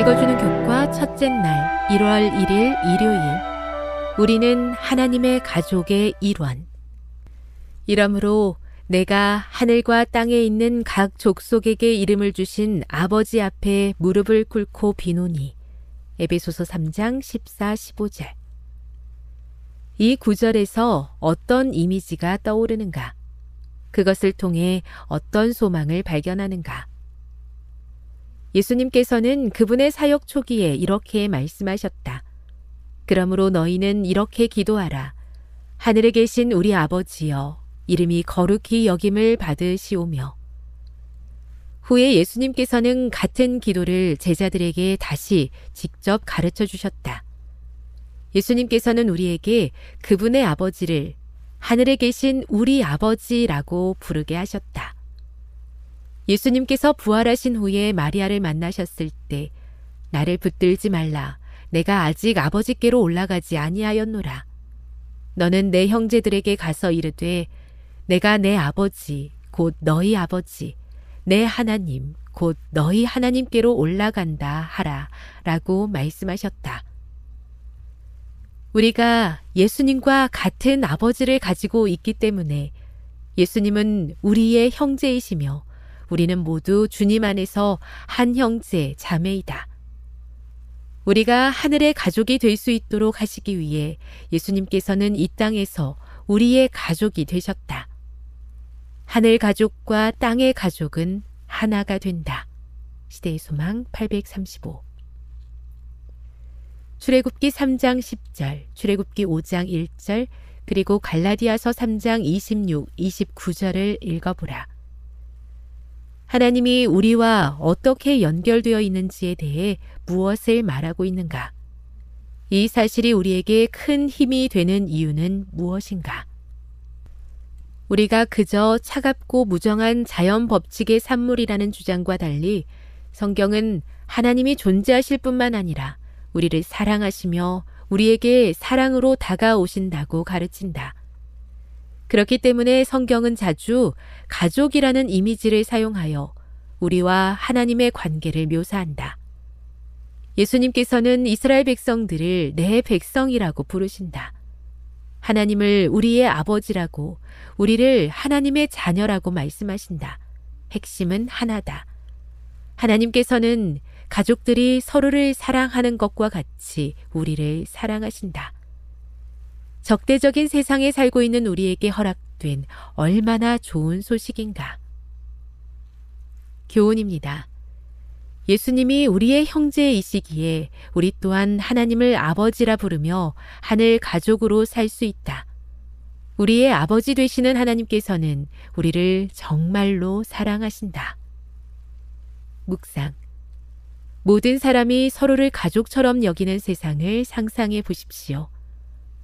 읽어주는 교과 첫째 날 1월 1일 일요일 우리는 하나님의 가족의 일원 이러므로 내가 하늘과 땅에 있는 각 족속에게 이름을 주신 아버지 앞에 무릎을 꿇고 비노니 에베소서 3장 14, 15절 이 구절에서 어떤 이미지가 떠오르는가? 그것을 통해 어떤 소망을 발견하는가? 예수님께서는 그분의 사역 초기에 이렇게 말씀하셨다. 그러므로 너희는 이렇게 기도하라. 하늘에 계신 우리 아버지여, 이름이 거룩히 여김을 받으시오며. 후에 예수님께서는 같은 기도를 제자들에게 다시 직접 가르쳐 주셨다. 예수님께서는 우리에게 그분의 아버지를 하늘에 계신 우리 아버지라고 부르게 하셨다. 예수님께서 부활하신 후에 마리아를 만나셨을 때 나를 붙들지 말라. 내가 아직 아버지께로 올라가지 아니하였노라. 너는 내 형제들에게 가서 이르되 내가 내 아버지 곧 너희 아버지 내 하나님 곧 너희 하나님께로 올라간다 하라 라고 말씀하셨다. 우리가 예수님과 같은 아버지를 가지고 있기 때문에 예수님은 우리의 형제이시며 우리는 모두 주님 안에서 한 형제, 자매이다. 우리가 하늘의 가족이 될 수 있도록 하시기 위해 예수님께서는 이 땅에서 우리의 가족이 되셨다. 하늘 가족과 땅의 가족은 하나가 된다. 시대의 소망 835 출애굽기 3장 10절, 출애굽기 5장 1절, 그리고 갈라디아서 3장 26, 29절을 읽어보라. 하나님이 우리와 어떻게 연결되어 있는지에 대해 무엇을 말하고 있는가? 이 사실이 우리에게 큰 힘이 되는 이유는 무엇인가? 우리가 그저 차갑고 무정한 자연 법칙의 산물이라는 주장과 달리 성경은 하나님이 존재하실 뿐만 아니라 우리를 사랑하시며 우리에게 사랑으로 다가오신다고 가르친다. 그렇기 때문에 성경은 자주 가족이라는 이미지를 사용하여 우리와 하나님의 관계를 묘사한다. 예수님께서는 이스라엘 백성들을 내 백성이라고 부르신다. 하나님을 우리의 아버지라고, 우리를 하나님의 자녀라고 말씀하신다. 핵심은 하나다. 하나님께서는 가족들이 서로를 사랑하는 것과 같이 우리를 사랑하신다. 적대적인 세상에 살고 있는 우리에게 허락된 얼마나 좋은 소식인가. 교훈입니다. 예수님이 우리의 형제이시기에 우리 또한 하나님을 아버지라 부르며 하늘 가족으로 살 수 있다. 우리의 아버지 되시는 하나님께서는 우리를 정말로 사랑하신다. 묵상. 모든 사람이 서로를 가족처럼 여기는 세상을 상상해 보십시오.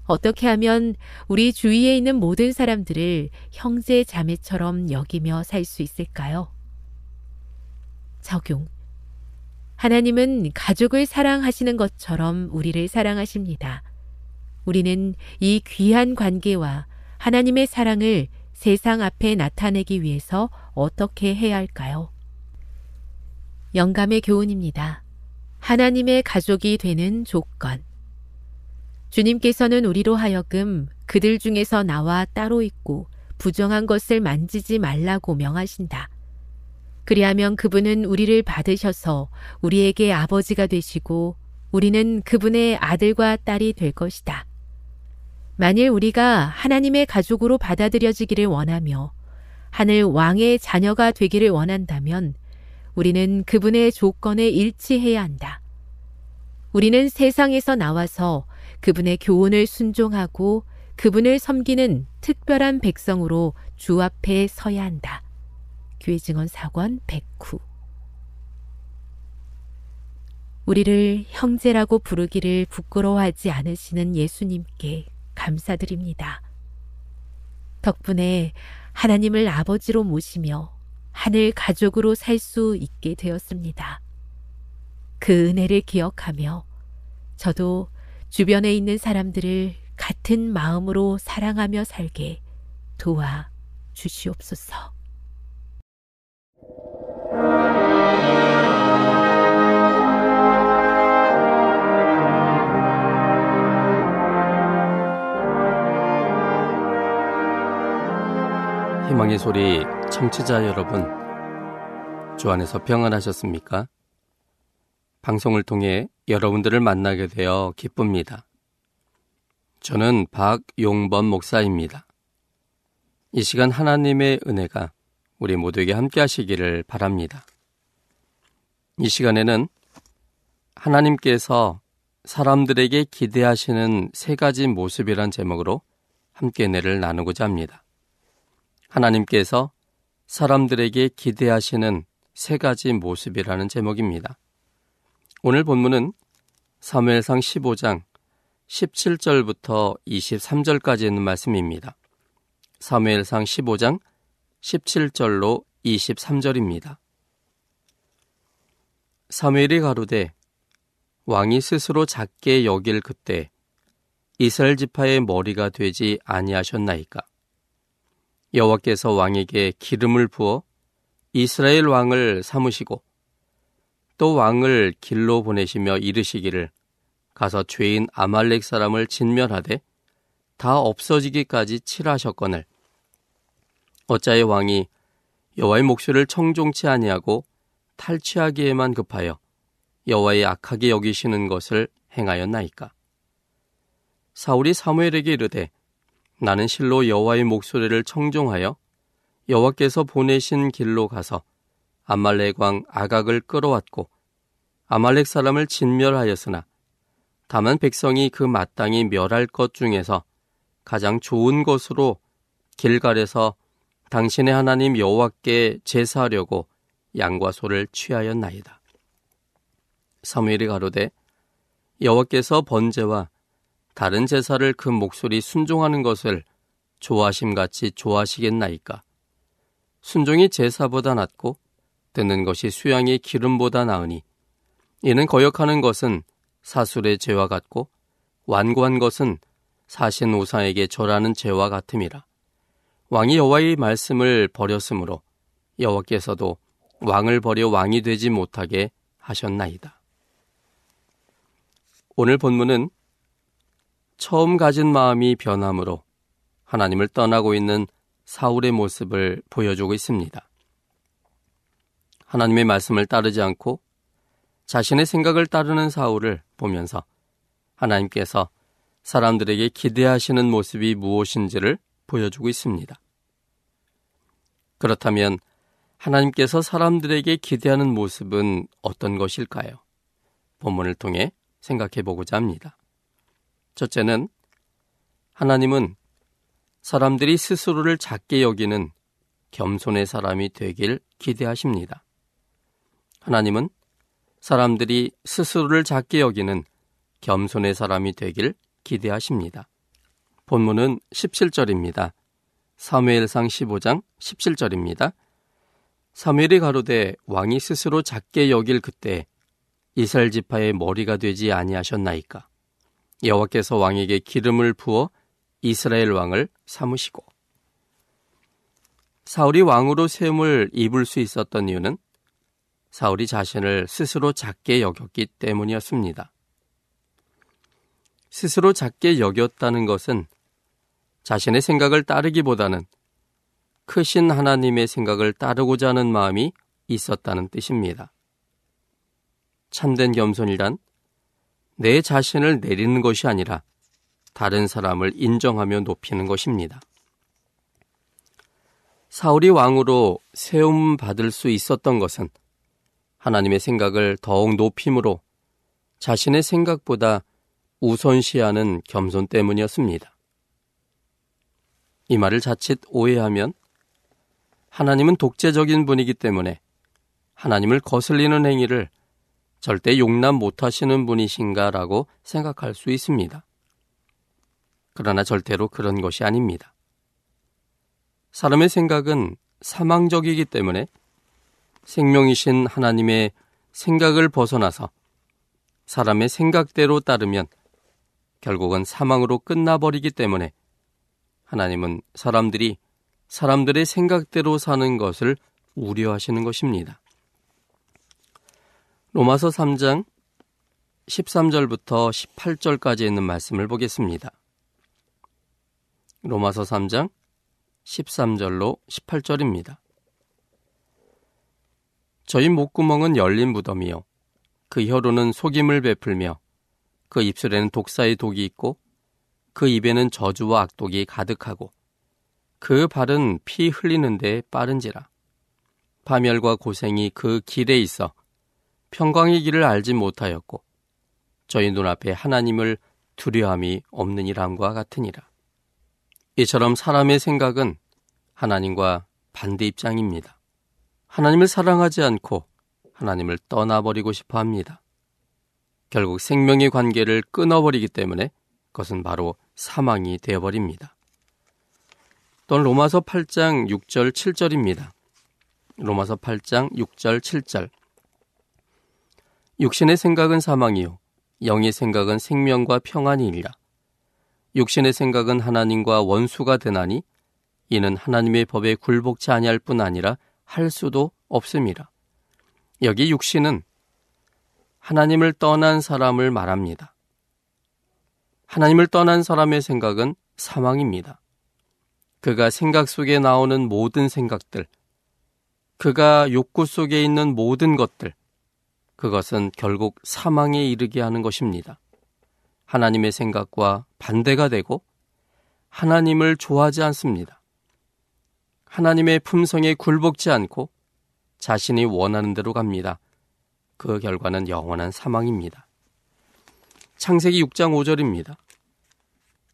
어떻게 하면 우리 주위에 있는 모든 사람들을 형제 자매처럼 여기며 살 수 있을까요? 적용. 하나님은 가족을 사랑하시는 것처럼 우리를 사랑하십니다. 우리는 이 귀한 관계와 하나님의 사랑을 세상 앞에 나타내기 위해서 어떻게 해야 할까요? 영감의 교훈입니다. 하나님의 가족이 되는 조건. 주님께서는 우리로 하여금 그들 중에서 나와 따로 있고 부정한 것을 만지지 말라고 명하신다. 그리하면 그분은 우리를 받으셔서 우리에게 아버지가 되시고 우리는 그분의 아들과 딸이 될 것이다. 만일 우리가 하나님의 가족으로 받아들여지기를 원하며 하늘 왕의 자녀가 되기를 원한다면 우리는 그분의 조건에 일치해야 한다. 우리는 세상에서 나와서 그분의 교훈을 순종하고 그분을 섬기는 특별한 백성으로 주 앞에 서야 한다. 교회 증언 사권 109 우리를 형제라고 부르기를 부끄러워하지 않으시는 예수님께 감사드립니다. 덕분에 하나님을 아버지로 모시며 하늘 가족으로 살 수 있게 되었습니다. 그 은혜를 기억하며 저도 주변에 있는 사람들을 같은 마음으로 사랑하며 살게 도와 주시옵소서. 희망의 소리 청취자 여러분, 주 안에서 평안하셨습니까? 방송을 통해 여러분들을 만나게 되어 기쁩니다. 저는 박용범 목사입니다. 이 시간 하나님의 은혜가 우리 모두에게 함께 하시기를 바랍니다. 이 시간에는 하나님께서 사람들에게 기대하시는 세 가지 모습이란 제목으로 함께 은혜를 나누고자 합니다. 하나님께서 사람들에게 기대하시는 세 가지 모습이라는 제목입니다. 오늘 본문은 사무엘상 15장 17절부터 23절까지 있는 말씀입니다. 사무엘상 15장 17절로 23절입니다. 사무엘이 가로되 왕이 스스로 작게 여길 그때 이스라엘 지파의 머리가 되지 아니하셨나이까 여호와께서 왕에게 기름을 부어 이스라엘 왕을 삼으시고 또 왕을 길로 보내시며 이르시기를 가서 죄인 아말렉 사람을 진멸하되 다 없어지기까지 칠하셨거늘. 어짜의 왕이 여호와의 목소리를 청종치 아니하고 탈취하기에만 급하여 여호와의 악하게 여기시는 것을 행하였나이까? 사울이 사무엘에게 이르되 나는 실로 여호와의 목소리를 청종하여 여호와께서 보내신 길로 가서 아말렉 왕 아각을 끌어왔고 아말렉 사람을 진멸하였으나 다만 백성이 그 마땅히 멸할 것 중에서 가장 좋은 것으로 길갈에서 당신의 하나님 여호와께 제사하려고 양과 소를 취하였나이다. 사무엘이 가로되 여호와께서 번제와 다른 제사를 그 목소리 순종하는 것을 좋아하심같이 좋아하시겠나이까? 순종이 제사보다 낫고 듣는 것이 수양의 기름보다 나으니 이는 거역하는 것은 사술의 죄와 같고 완고한 것은 사신 우상에게 절하는 죄와 같음이라. 왕이 여호와의 말씀을 버렸으므로 여호와께서도 왕을 버려 왕이 되지 못하게 하셨나이다. 오늘 본문은 처음 가진 마음이 변함으로 하나님을 떠나고 있는 사울의 모습을 보여주고 있습니다. 하나님의 말씀을 따르지 않고 자신의 생각을 따르는 사울을 보면서 하나님께서 사람들에게 기대하시는 모습이 무엇인지를 보여주고 있습니다. 그렇다면 하나님께서 사람들에게 기대하는 모습은 어떤 것일까요? 본문을 통해 생각해 보고자 합니다. 첫째는 하나님은 사람들이 스스로를 작게 여기는 겸손의 사람이 되길 기대하십니다. 하나님은 사람들이 스스로를 작게 여기는 겸손의 사람이 되길 기대하십니다. 본문은 17절입니다. 사무엘상 15장 17절입니다. 사무엘이 가로되 왕이 스스로 작게 여길 그때 이스라엘 지파의 머리가 되지 아니하셨나이까 여호와께서 왕에게 기름을 부어 이스라엘 왕을 삼으시고 사울이 왕으로 세움을 입을 수 있었던 이유는 사울이 자신을 스스로 작게 여겼기 때문이었습니다. 스스로 작게 여겼다는 것은 자신의 생각을 따르기보다는 크신 하나님의 생각을 따르고자 하는 마음이 있었다는 뜻입니다. 참된 겸손이란 내 자신을 내리는 것이 아니라 다른 사람을 인정하며 높이는 것입니다. 사울이 왕으로 세움 받을 수 있었던 것은 하나님의 생각을 더욱 높임으로 자신의 생각보다 우선시하는 겸손 때문이었습니다. 이 말을 자칫 오해하면 하나님은 독재적인 분이기 때문에 하나님을 거슬리는 행위를 절대 용납 못하시는 분이신가라고 생각할 수 있습니다. 그러나 절대로 그런 것이 아닙니다. 사람의 생각은 사망적이기 때문에 생명이신 하나님의 생각을 벗어나서 사람의 생각대로 따르면 결국은 사망으로 끝나버리기 때문에 하나님은 사람들이 사람들의 생각대로 사는 것을 우려하시는 것입니다. 로마서 3장 13절부터 18절까지 있는 말씀을 보겠습니다. 로마서 3장 13절로 18절입니다. 저희 목구멍은 열린 무덤이요. 그 혀로는 속임을 베풀며 그 입술에는 독사의 독이 있고 그 입에는 저주와 악독이 가득하고 그 발은 피 흘리는데 빠른지라. 파멸과 고생이 그 길에 있어 평강의 길을 알지 못하였고 저희 눈앞에 하나님을 두려함이 없는 이람과 같으니라. 이처럼 사람의 생각은 하나님과 반대 입장입니다. 하나님을 사랑하지 않고 하나님을 떠나버리고 싶어 합니다. 결국 생명의 관계를 끊어버리기 때문에 그것은 바로 사망이 되어버립니다. 또는 로마서 8장 6절 7절입니다. 로마서 8장 6절 7절 육신의 생각은 사망이요 영의 생각은 생명과 평안이니라. 육신의 생각은 하나님과 원수가 되나니 이는 하나님의 법에 굴복치 아니할 뿐 아니라 할 수도 없습니다. 여기 육신은 하나님을 떠난 사람을 말합니다. 하나님을 떠난 사람의 생각은 사망입니다. 그가 생각 속에 나오는 모든 생각들, 그가 욕구 속에 있는 모든 것들, 그것은 결국 사망에 이르게 하는 것입니다. 하나님의 생각과 반대가 되고 하나님을 좋아하지 않습니다. 하나님의 품성에 굴복지 않고 자신이 원하는 대로 갑니다. 그 결과는 영원한 사망입니다. 창세기 6장 5절입니다.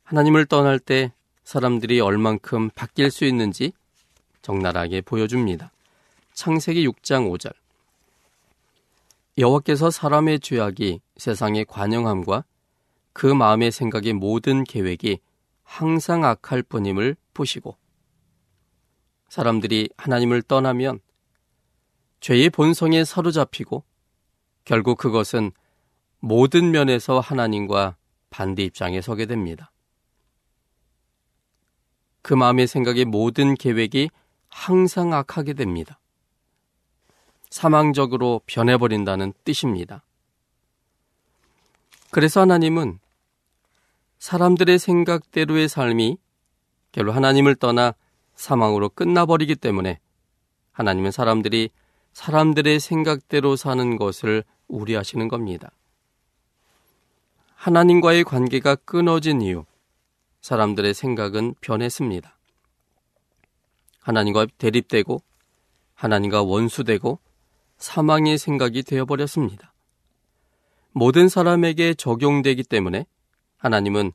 하나님을 떠날 때 사람들이 얼만큼 바뀔 수 있는지 적나라하게 보여줍니다. 창세기 6장 5절. 여호와께서 사람의 죄악이 세상의 관영함과 그 마음의 생각의 모든 계획이 항상 악할 뿐임을 보시고 사람들이 하나님을 떠나면 죄의 본성에 사로잡히고 결국 그것은 모든 면에서 하나님과 반대 입장에 서게 됩니다. 그 마음의 생각의 모든 계획이 항상 악하게 됩니다. 사망적으로 변해버린다는 뜻입니다. 그래서 하나님은 사람들의 생각대로의 삶이 결국 하나님을 떠나 사망으로 끝나버리기 때문에 하나님은 사람들이 사람들의 생각대로 사는 것을 우려하시는 겁니다. 하나님과의 관계가 끊어진 이유, 사람들의 생각은 변했습니다. 하나님과 대립되고 하나님과 원수되고 사망의 생각이 되어버렸습니다. 모든 사람에게 적용되기 때문에 하나님은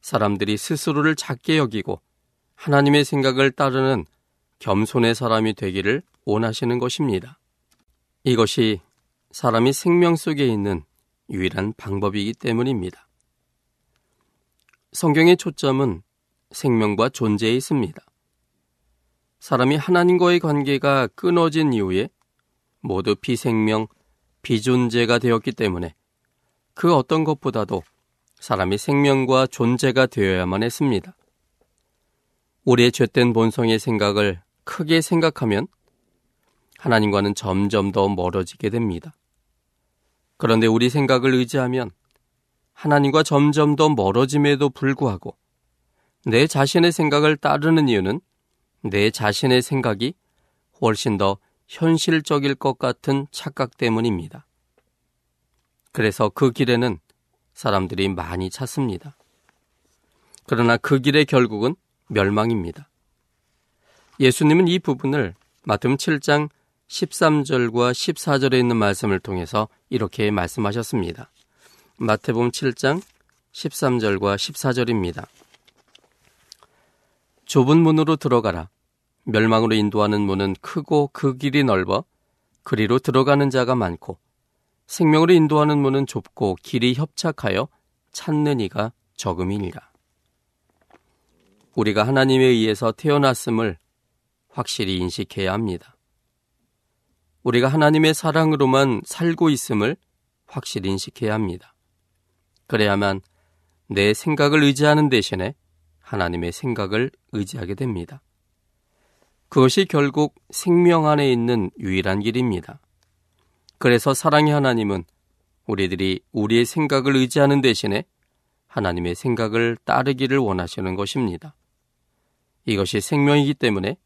사람들이 스스로를 작게 여기고 하나님의 생각을 따르는 겸손의 사람이 되기를 원하시는 것입니다. 이것이 사람이 생명 속에 있는 유일한 방법이기 때문입니다. 성경의 초점은 생명과 존재에 있습니다. 사람이 하나님과의 관계가 끊어진 이후에 모두 비생명, 비존재가 되었기 때문에 그 어떤 것보다도 사람이 생명과 존재가 되어야만 했습니다. 우리의 죄된 본성의 생각을 크게 생각하면 하나님과는 점점 더 멀어지게 됩니다. 그런데 우리 생각을 의지하면 하나님과 점점 더 멀어짐에도 불구하고 내 자신의 생각을 따르는 이유는 내 자신의 생각이 훨씬 더 현실적일 것 같은 착각 때문입니다. 그래서 그 길에는 사람들이 많이 찾습니다. 그러나 그 길의 결국은 멸망입니다. 예수님은 이 부분을 마태음 7장 13절과 14절에 있는 말씀을 통해서 이렇게 말씀하셨습니다. 마태복음 7장 13절과 14절입니다. 좁은 문으로 들어가라. 멸망으로 인도하는 문은 크고 그 길이 넓어 그리로 들어가는 자가 많고 생명으로 인도하는 문은 좁고 길이 협착하여 찾는 이가 적음이니라. 우리가 하나님에 의해서 태어났음을 확실히 인식해야 합니다. 우리가 하나님의 사랑으로만 살고 있음을 확실히 인식해야 합니다. 그래야만 내 생각을 의지하는 대신에 하나님의 생각을 의지하게 됩니다. 그것이 결국 생명 안에 있는 유일한 길입니다. 그래서 사랑의 하나님은 우리들이 우리의 생각을 의지하는 대신에 하나님의 생각을 따르기를 원하시는 것입니다. 이것이 생명이기 때문에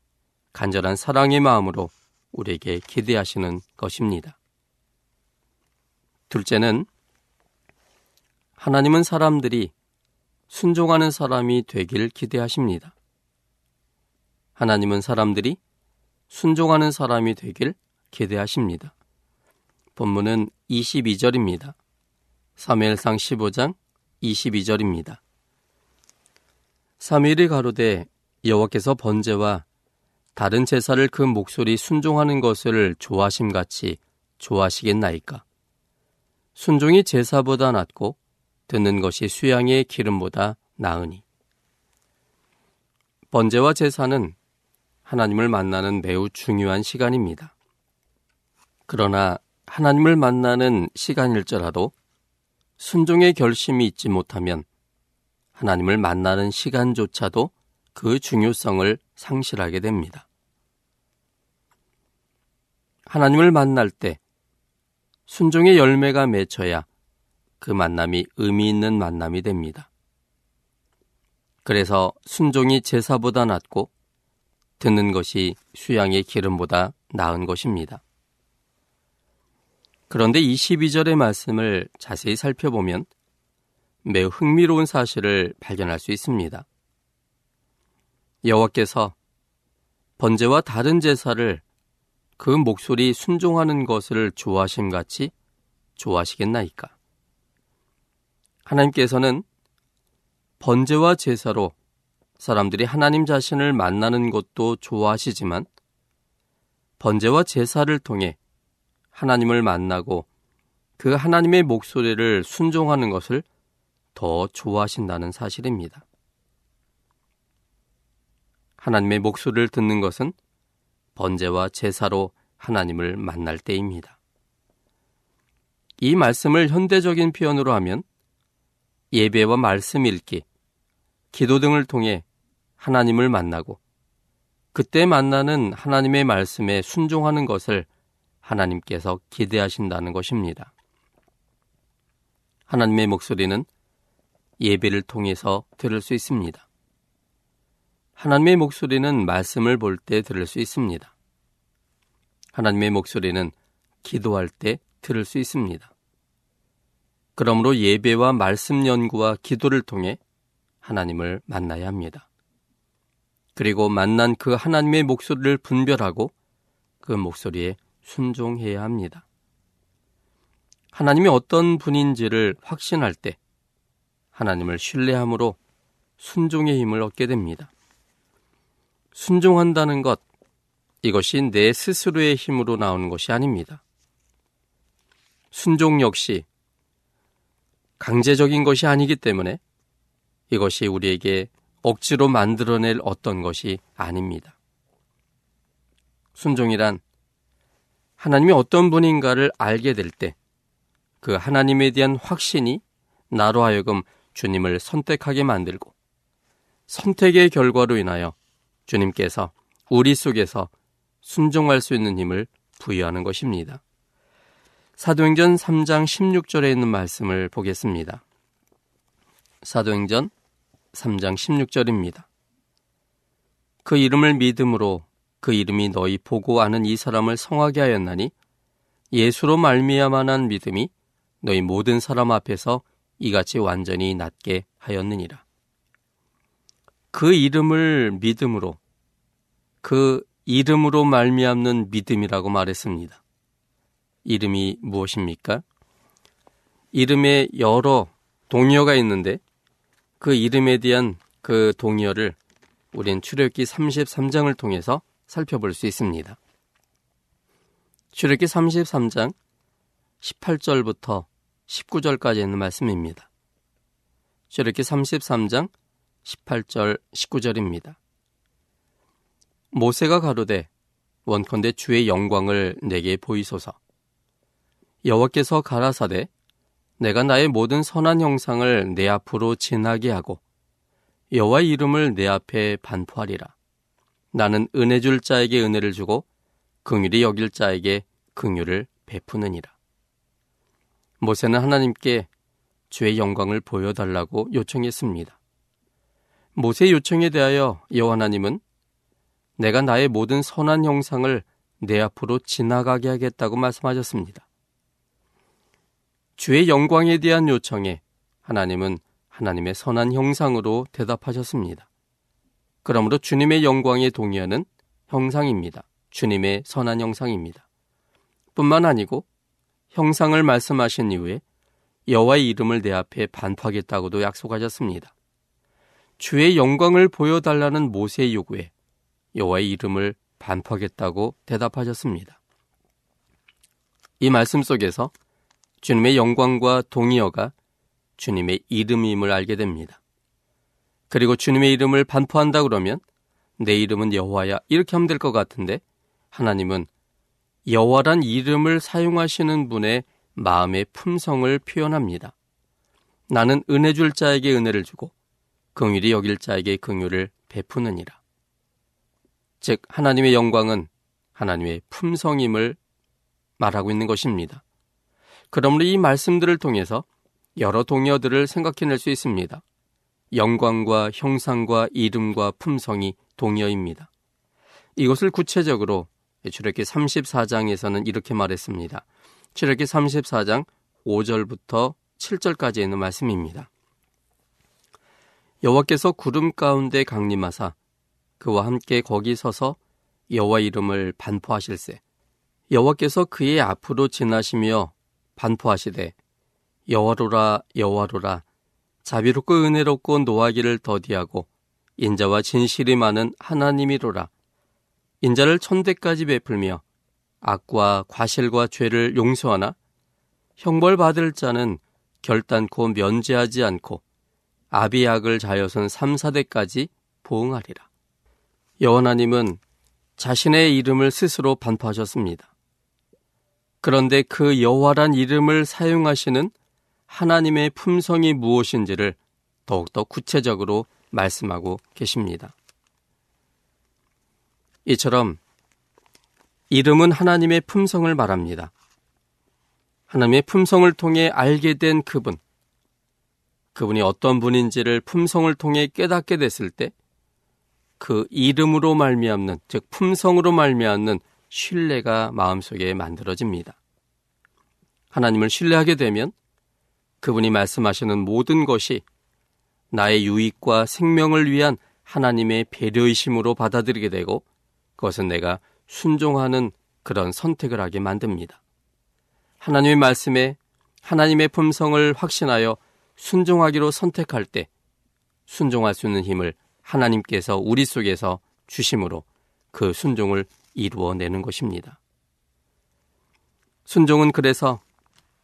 간절한 사랑의 마음으로 우리에게 기대하시는 것입니다. 둘째는 하나님은 사람들이 순종하는 사람이 되길 기대하십니다. 하나님은 사람들이 순종하는 사람이 되길 기대하십니다. 본문은 22절입니다. 3무엘상 15장 22절입니다. 3일이 가로되 여호와께서 번제와 다른 제사를 그 목소리 순종하는 것을 좋아심 같이 좋아하시겠나이까? 순종이 제사보다 낫고 듣는 것이 수양의 기름보다 나으니. 번제와 제사는 하나님을 만나는 매우 중요한 시간입니다. 그러나 하나님을 만나는 시간일지라도 순종의 결심이 있지 못하면 하나님을 만나는 시간조차도 그 중요성을 상실하게 됩니다. 하나님을 만날 때 순종의 열매가 맺혀야 그 만남이 의미 있는 만남이 됩니다. 그래서 순종이 제사보다 낫고 듣는 것이 수양의 기름보다 나은 것입니다. 그런데 이 12절의 말씀을 자세히 살펴보면 매우 흥미로운 사실을 발견할 수 있습니다. 여호와께서 번제와 다른 제사를 그 목소리 순종하는 것을 좋아하심 같이 좋아하시겠나이까? 하나님께서는 번제와 제사로 사람들이 하나님 자신을 만나는 것도 좋아하시지만 번제와 제사를 통해 하나님을 만나고 그 하나님의 목소리를 순종하는 것을 더 좋아하신다는 사실입니다. 하나님의 목소리를 듣는 것은 번제와 제사로 하나님을 만날 때입니다. 이 말씀을 현대적인 표현으로 하면 예배와 말씀 읽기, 기도 등을 통해 하나님을 만나고 그때 만나는 하나님의 말씀에 순종하는 것을 하나님께서 기대하신다는 것입니다. 하나님의 목소리는 예배를 통해서 들을 수 있습니다. 하나님의 목소리는 말씀을 볼 때 들을 수 있습니다. 하나님의 목소리는 기도할 때 들을 수 있습니다. 그러므로 예배와 말씀 연구와 기도를 통해 하나님을 만나야 합니다. 그리고 만난 그 하나님의 목소리를 분별하고 그 목소리에 순종해야 합니다. 하나님이 어떤 분인지를 확신할 때 하나님을 신뢰함으로 순종의 힘을 얻게 됩니다. 순종한다는 것, 이것이 내 스스로의 힘으로 나오는 것이 아닙니다. 순종 역시 강제적인 것이 아니기 때문에 이것이 우리에게 억지로 만들어낼 어떤 것이 아닙니다. 순종이란 하나님이 어떤 분인가를 알게 될 때 그 하나님에 대한 확신이 나로 하여금 주님을 선택하게 만들고 선택의 결과로 인하여 주님께서 우리 속에서 순종할 수 있는 힘을 부여하는 것입니다. 사도행전 3장 16절에 있는 말씀을 보겠습니다. 사도행전 3장 16절입니다. 그 이름을 믿음으로 그 이름이 너희 보고 아는 이 사람을 성하게 하였나니 예수로 말미암아난 믿음이 너희 모든 사람 앞에서 이같이 완전히 낫게 하였느니라. 그 이름을 믿음으로 그 이름으로 말미암는 믿음이라고 말했습니다. 이름이 무엇입니까? 이름에 여러 동의어가 있는데 그 이름에 대한 그 동의어를 우린 출애굽기 33장을 통해서 살펴볼 수 있습니다. 출애굽기 33장 18절부터 19절까지 있는 말씀입니다. 출애굽기 33장 18절 19절입니다. 모세가 가로되 원컨대 주의 영광을 내게 보이소서. 여호와께서 가라사대 내가 나의 모든 선한 형상을 내 앞으로 지나게 하고 여호와 이름을 내 앞에 반포하리라. 나는 은혜 줄 자에게 은혜를 주고 긍휼히 여길 자에게 긍휼을 베푸느니라. 모세는 하나님께 주의 영광을 보여달라고 요청했습니다. 모세 요청에 대하여 여호와 하나님은 내가 나의 모든 선한 형상을 내 앞으로 지나가게 하겠다고 말씀하셨습니다. 주의 영광에 대한 요청에 하나님은 하나님의 선한 형상으로 대답하셨습니다. 그러므로 주님의 영광에 동의하는 형상입니다. 주님의 선한 형상입니다. 뿐만 아니고 형상을 말씀하신 이후에 여호와의 이름을 내 앞에 반포하겠다고도 약속하셨습니다. 주의 영광을 보여달라는 모세의 요구에 여호와의 이름을 반포하겠다고 대답하셨습니다. 이 말씀 속에서 주님의 영광과 동의어가 주님의 이름임을 알게 됩니다. 그리고 주님의 이름을 반포한다 그러면 내 이름은 여호와야 이렇게 하면 될 것 같은데 하나님은 여호와란 이름을 사용하시는 분의 마음의 품성을 표현합니다. 나는 은혜 줄 자에게 은혜를 주고 긍휼히 여길 자에게 긍휼을 베푸느니라. 즉 하나님의 영광은 하나님의 품성임을 말하고 있는 것입니다. 그러므로 이 말씀들을 통해서 여러 동요들을 생각해낼 수 있습니다. 영광과 형상과 이름과 품성이 동요입니다. 이것을 구체적으로 출애기 34장에서는 이렇게 말했습니다. 출애기 34장 5절부터 7절까지 있는 말씀입니다. 여호와께서 구름 가운데 강림하사 그와 함께 거기 서서 여호와 이름을 반포하실세 여호와께서 그의 앞으로 지나시며 반포하시되 여호와로라 여호와로라 자비롭고 은혜롭고 노하기를 더디하고 인자와 진실이 많은 하나님이로라 인자를 천대까지 베풀며 악과 과실과 죄를 용서하나 형벌 받을 자는 결단코 면제하지 않고 아비약을 자여선 3, 4대까지 보응하리라. 여호나님은 자신의 이름을 스스로 반포하셨습니다. 그런데 그 여호와란 이름을 사용하시는 하나님의 품성이 무엇인지를 더욱더 구체적으로 말씀하고 계십니다. 이처럼 이름은 하나님의 품성을 말합니다. 하나님의 품성을 통해 알게 된 그분, 그분이 어떤 분인지를 품성을 통해 깨닫게 됐을 때 그 이름으로 말미암는 즉 품성으로 말미암는 신뢰가 마음속에 만들어집니다. 하나님을 신뢰하게 되면 그분이 말씀하시는 모든 것이 나의 유익과 생명을 위한 하나님의 배려의심으로 받아들이게 되고 그것은 내가 순종하는 그런 선택을 하게 만듭니다. 하나님의 말씀에 하나님의 품성을 확신하여 순종하기로 선택할 때 순종할 수 있는 힘을 하나님께서 우리 속에서 주심으로 그 순종을 이루어내는 것입니다. 순종은 그래서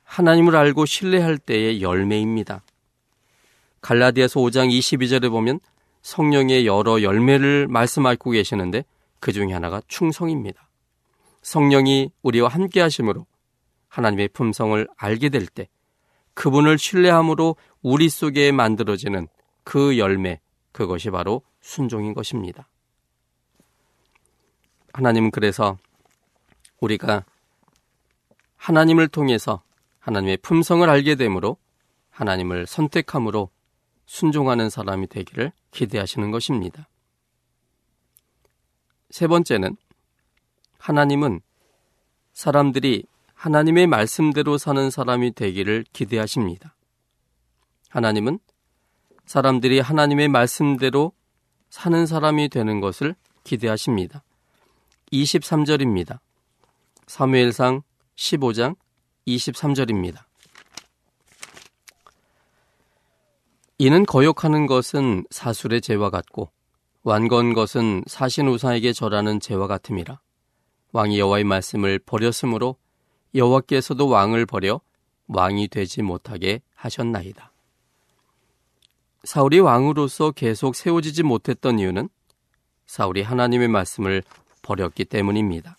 하나님을 알고 신뢰할 때의 열매입니다. 갈라디아서 5장 22절에 보면 성령의 여러 열매를 말씀하고 계시는데 그 중에 하나가 충성입니다. 성령이 우리와 함께 하심으로 하나님의 품성을 알게 될 때 그분을 신뢰함으로 우리 속에 만들어지는 그 열매, 그것이 바로 순종인 것입니다. 하나님은 그래서 우리가 하나님을 통해서 하나님의 품성을 알게 되므로 하나님을 선택함으로 순종하는 사람이 되기를 기대하시는 것입니다. 세 번째는 하나님은 사람들이 하나님의 말씀대로 사는 사람이 되기를 기대하십니다. 하나님은 사람들이 하나님의 말씀대로 사는 사람이 되는 것을 기대하십니다. 23절입니다. 사무엘상 15장 23절입니다. 이는 거역하는 것은 사술의 죄와 같고 완건 것은 사신 우상에게 절하는 죄와 같음이라. 왕이 여호와의 말씀을 버렸으므로 여호와께서도 왕을 버려 왕이 되지 못하게 하셨나이다. 사울이 왕으로서 계속 세워지지 못했던 이유는 사울이 하나님의 말씀을 버렸기 때문입니다.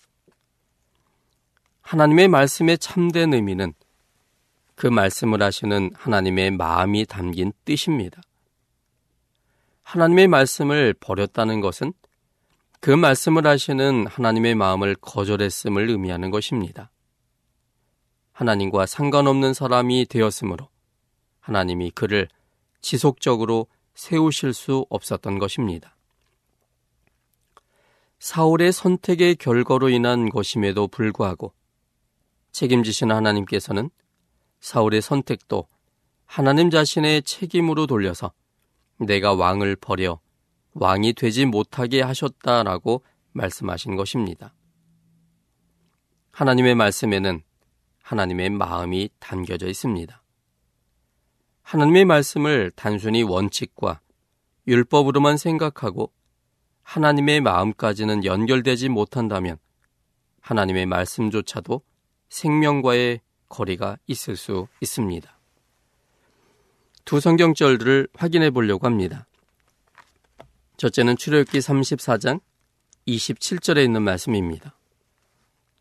하나님의 말씀의 참된 의미는 그 말씀을 하시는 하나님의 마음이 담긴 뜻입니다. 하나님의 말씀을 버렸다는 것은 그 말씀을 하시는 하나님의 마음을 거절했음을 의미하는 것입니다. 하나님과 상관없는 사람이 되었으므로 하나님이 그를 지속적으로 세우실 수 없었던 것입니다. 사울의 선택의 결과로 인한 것임에도 불구하고 책임지시는 하나님께서는 사울의 선택도 하나님 자신의 책임으로 돌려서 내가 왕을 버려 왕이 되지 못하게 하셨다라고 말씀하신 것입니다. 하나님의 말씀에는 하나님의 마음이 담겨져 있습니다. 하나님의 말씀을 단순히 원칙과 율법으로만 생각하고 하나님의 마음까지는 연결되지 못한다면 하나님의 말씀조차도 생명과의 거리가 있을 수 있습니다. 두 성경절들을 확인해 보려고 합니다. 첫째는 출애굽기 34장 27절에 있는 말씀입니다.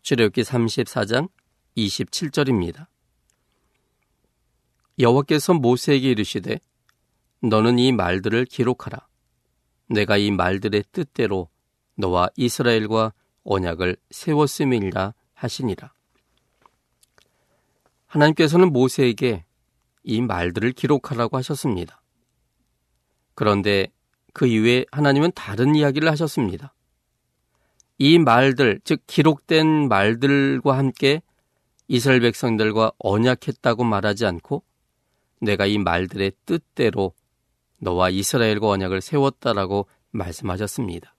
출애굽기 34장 27절입니다. 여호와께서 모세에게 이르시되 너는 이 말들을 기록하라. 내가 이 말들의 뜻대로 너와 이스라엘과 언약을 세웠음이니라 하시니라. 하나님께서는 모세에게 이 말들을 기록하라고 하셨습니다. 그런데 그 이후에 하나님은 다른 이야기를 하셨습니다. 이 말들, 즉 기록된 말들과 함께 이스라엘 백성들과 언약했다고 말하지 않고 내가 이 말들의 뜻대로 너와 이스라엘과 언약을 세웠다라고 말씀하셨습니다.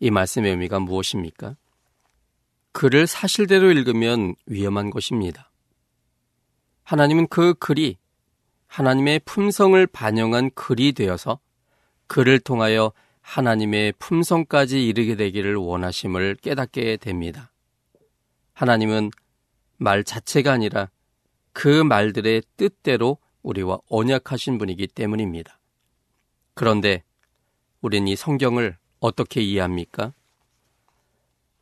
이 말씀의 의미가 무엇입니까? 글을 사실대로 읽으면 위험한 것입니다. 하나님은 그 글이 하나님의 품성을 반영한 글이 되어서 그를 통하여 하나님의 품성까지 이르게 되기를 원하심을 깨닫게 됩니다. 하나님은 말 자체가 아니라 그 말들의 뜻대로 우리와 언약하신 분이기 때문입니다. 그런데 우린 이 성경을 어떻게 이해합니까?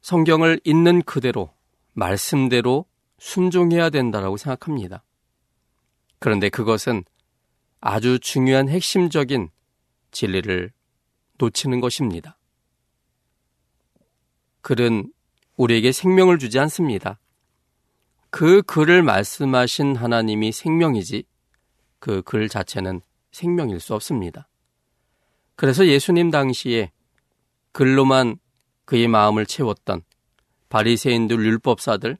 성경을 있는 그대로, 말씀대로 순종해야 된다라고 생각합니다. 그런데 그것은 아주 중요한 핵심적인 진리를 놓치는 것입니다. 글은 우리에게 생명을 주지 않습니다. 그 글을 말씀하신 하나님이 생명이지 그 글 자체는 생명일 수 없습니다. 그래서 예수님 당시에 글로만 그의 마음을 채웠던 바리새인들 율법사들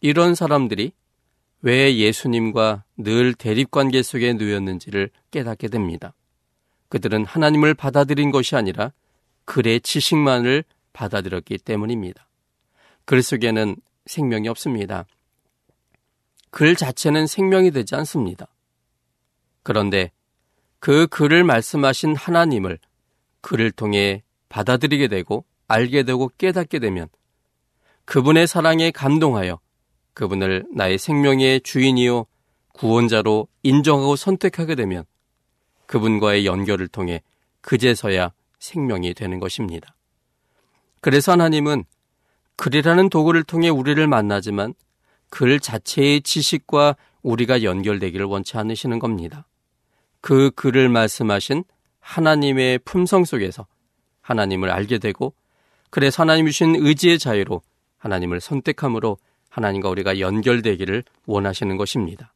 이런 사람들이 왜 예수님과 늘 대립관계 속에 놓였는지를 깨닫게 됩니다. 그들은 하나님을 받아들인 것이 아니라 글의 지식만을 받아들였기 때문입니다. 글 속에는 생명이 없습니다. 글 자체는 생명이 되지 않습니다. 그런데 그 글을 말씀하신 하나님을 글을 통해 받아들이게 되고 알게 되고 깨닫게 되면 그분의 사랑에 감동하여 그분을 나의 생명의 주인이요 구원자로 인정하고 선택하게 되면 그분과의 연결을 통해 그제서야 생명이 되는 것입니다. 그래서 하나님은 글이라는 도구를 통해 우리를 만나지만 글 자체의 지식과 우리가 연결되기를 원치 않으시는 겁니다. 그 글을 말씀하신 하나님의 품성 속에서 하나님을 알게 되고 그래서 하나님 주신 의지의 자유로 하나님을 선택함으로 하나님과 우리가 연결되기를 원하시는 것입니다.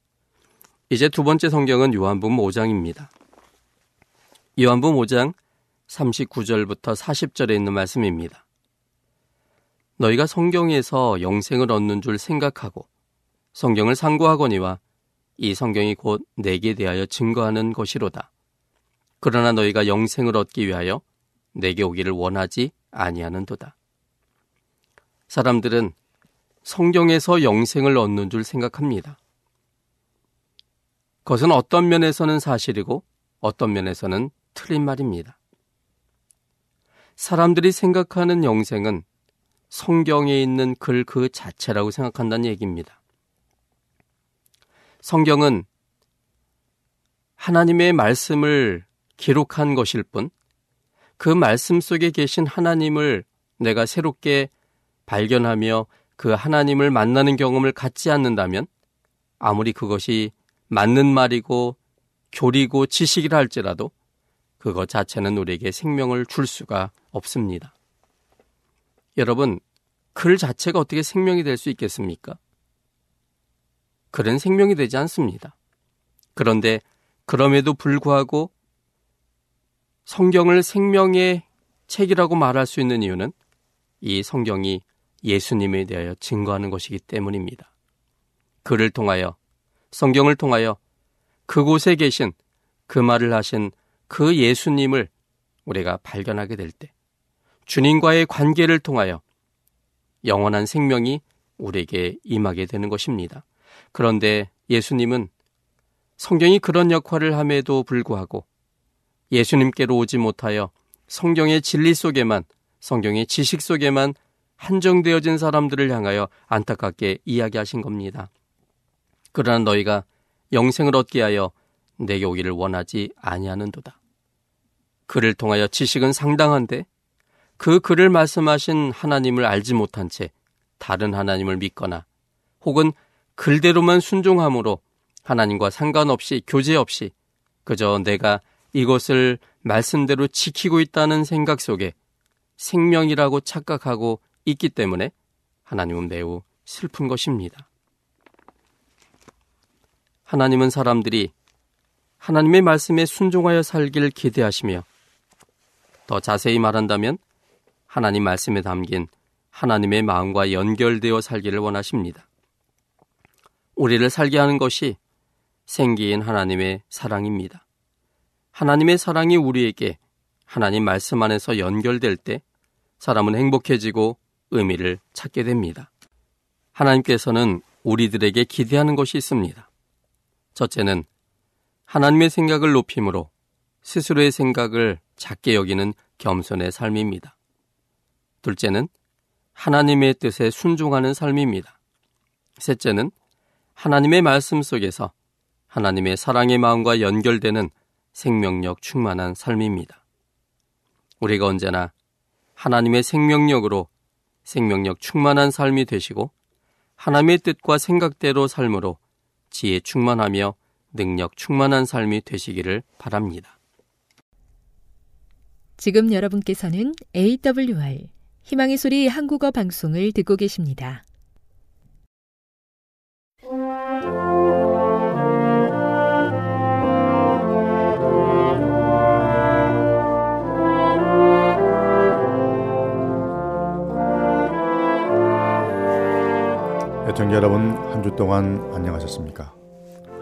이제 두 번째 성경은 요한복음 5장입니다. 요한복음 5장 39절부터 40절에 있는 말씀입니다. 너희가 성경에서 영생을 얻는 줄 생각하고 성경을 상고하거니와 이 성경이 곧 내게 대하여 증거하는 것이로다. 그러나 너희가 영생을 얻기 위하여 내게 오기를 원하지 아니하는도다. 사람들은 성경에서 영생을 얻는 줄 생각합니다. 그것은 어떤 면에서는 사실이고 어떤 면에서는 틀린 말입니다. 사람들이 생각하는 영생은 성경에 있는 글 그 자체라고 생각한다는 얘기입니다. 성경은 하나님의 말씀을 기록한 것일 뿐, 그 말씀 속에 계신 하나님을 내가 새롭게 발견하며 그 하나님을 만나는 경험을 갖지 않는다면, 아무리 그것이 맞는 말이고 교리고 지식이라 할지라도 그것 자체는 우리에게 생명을 줄 수가 없습니다. 여러분, 글 자체가 어떻게 생명이 될 수 있겠습니까? 글은 생명이 되지 않습니다. 그런데 그럼에도 불구하고 성경을 생명의 책이라고 말할 수 있는 이유는 이 성경이 예수님에 대하여 증거하는 것이기 때문입니다. 글을 통하여, 성경을 통하여 그곳에 계신 그 말을 하신 그 예수님을 우리가 발견하게 될 때, 주님과의 관계를 통하여 영원한 생명이 우리에게 임하게 되는 것입니다. 그런데 예수님은 성경이 그런 역할을 함에도 불구하고 예수님께로 오지 못하여 성경의 진리 속에만 성경의 지식 속에만 한정되어진 사람들을 향하여 안타깝게 이야기하신 겁니다. 그러나 너희가 영생을 얻게 하여 내게 오기를 원하지 아니하는도다. 그를 통하여 지식은 상당한데 그 글을 말씀하신 하나님을 알지 못한 채 다른 하나님을 믿거나 혹은 글대로만 순종함으로 하나님과 상관없이 교제 없이 그저 내가 이것을 말씀대로 지키고 있다는 생각 속에 생명이라고 착각하고 있기 때문에 하나님은 매우 슬픈 것입니다. 하나님은 사람들이 하나님의 말씀에 순종하여 살기를 기대하시며 더 자세히 말한다면 하나님 말씀에 담긴 하나님의 마음과 연결되어 살기를 원하십니다. 우리를 살게 하는 것이 생기인 하나님의 사랑입니다. 하나님의 사랑이 우리에게 하나님 말씀 안에서 연결될 때 사람은 행복해지고 의미를 찾게 됩니다. 하나님께서는 우리들에게 기대하는 것이 있습니다. 첫째는 하나님의 생각을 높임으로 스스로의 생각을 작게 여기는 겸손의 삶입니다. 둘째는 하나님의 뜻에 순종하는 삶입니다. 셋째는 하나님의 말씀 속에서 하나님의 사랑의 마음과 연결되는 생명력 충만한 삶입니다. 우리가 언제나 하나님의 생명력으로 생명력 충만한 삶이 되시고 하나님의 뜻과 생각대로 삶으로 지혜 충만하며 능력 충만한 삶이 되시기를 바랍니다. 지금 여러분께서는 AWR 희망의 소리 한국어 방송을 듣고 계십니다. 애청자 여러분 한 주 동안 안녕하셨습니까?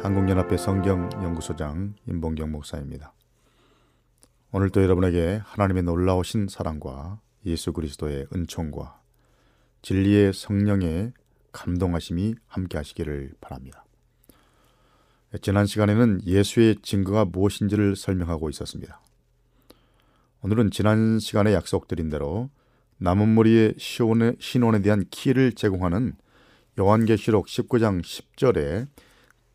한국연합회 성경연구소장 임봉경 목사입니다. 오늘도 여러분에게 하나님의 놀라우신 사랑과 예수 그리스도의 은총과 진리의 성령의 감동하심이 함께 하시기를 바랍니다. 지난 시간에는 예수의 증거가 무엇인지를 설명하고 있었습니다. 오늘은 지난 시간에 약속드린 대로 남은 머리의 신원에 대한 키를 제공하는 요한계시록 19장 10절에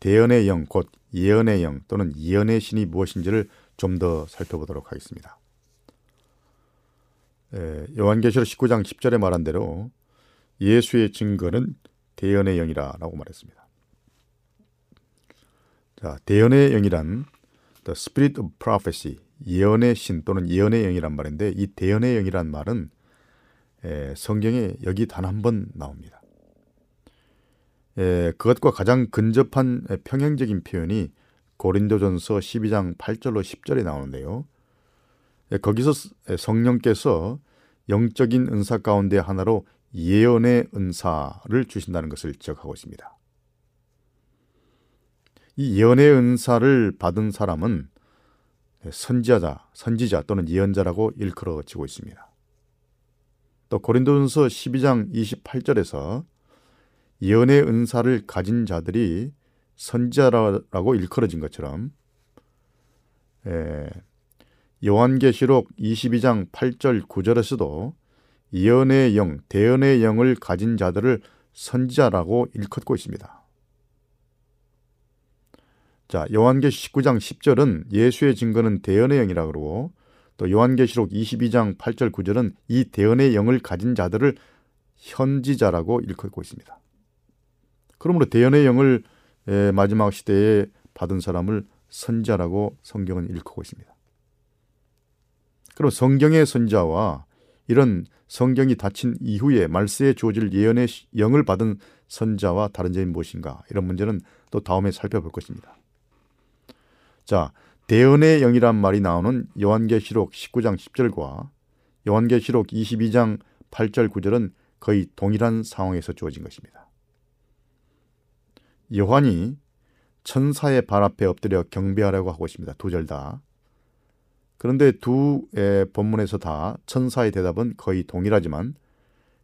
대연의 영, 곧 예언의 영 또는 예언의 신이 무엇인지를 좀 더 살펴보도록 하겠습니다. 에, 요한계시록 19장 10절에 말한 대로 예수의 증거는 대연의 영이라라고 말했습니다. 자, 대연의 영이란 the spirit of prophecy, 예언의 신 또는 예언의 영이란 말인데 이 대연의 영이란 말은 에, 성경에 여기 단 한 번 나옵니다. 에, 그것과 가장 근접한 평행적인 표현이 고린도전서 12장 8절로 10절에 나오는데요. 에, 거기서 성령께서 영적인 은사 가운데 하나로 예언의 은사를 주신다는 것을 지적하고 있습니다. 이 예언의 은사를 받은 사람은 선지자, 선지자 또는 예언자라고 일컬어지고 있습니다. 또 고린도전서 12장 28절에서 예언의 은사를 가진 자들이 선지자라고 일컬어진 것처럼 에, 요한계시록 22장 8절 9절에서도 예언의 영, 대언의 영을 가진 자들을 선지자라고 일컫고 있습니다. 자, 요한계시 19장 10절은 예수의 증거는 대언의 영이라 그러고 또 요한계시록 22장 8절 9절은 이 대언의 영을 가진 자들을 현지자라고 일컫고 있습니다. 그러므로 대언의 영을 마지막 시대에 받은 사람을 선자라고 성경은 일컫고 있습니다. 그럼 성경의 선자와 이런 성경이 닫힌 이후에 말세에 주어질 예언의 영을 받은 선자와 다른 점이 무엇인가 이런 문제는 또 다음에 살펴볼 것입니다. 자, 대언의 영이란 말이 나오는 요한계시록 19장 10절과 요한계시록 22장 8절 9절은 거의 동일한 상황에서 주어진 것입니다. 요한이 천사의 발 앞에 엎드려 경배하라고 하고 있습니다. 두 절 다. 그런데 두 본문에서 다 천사의 대답은 거의 동일하지만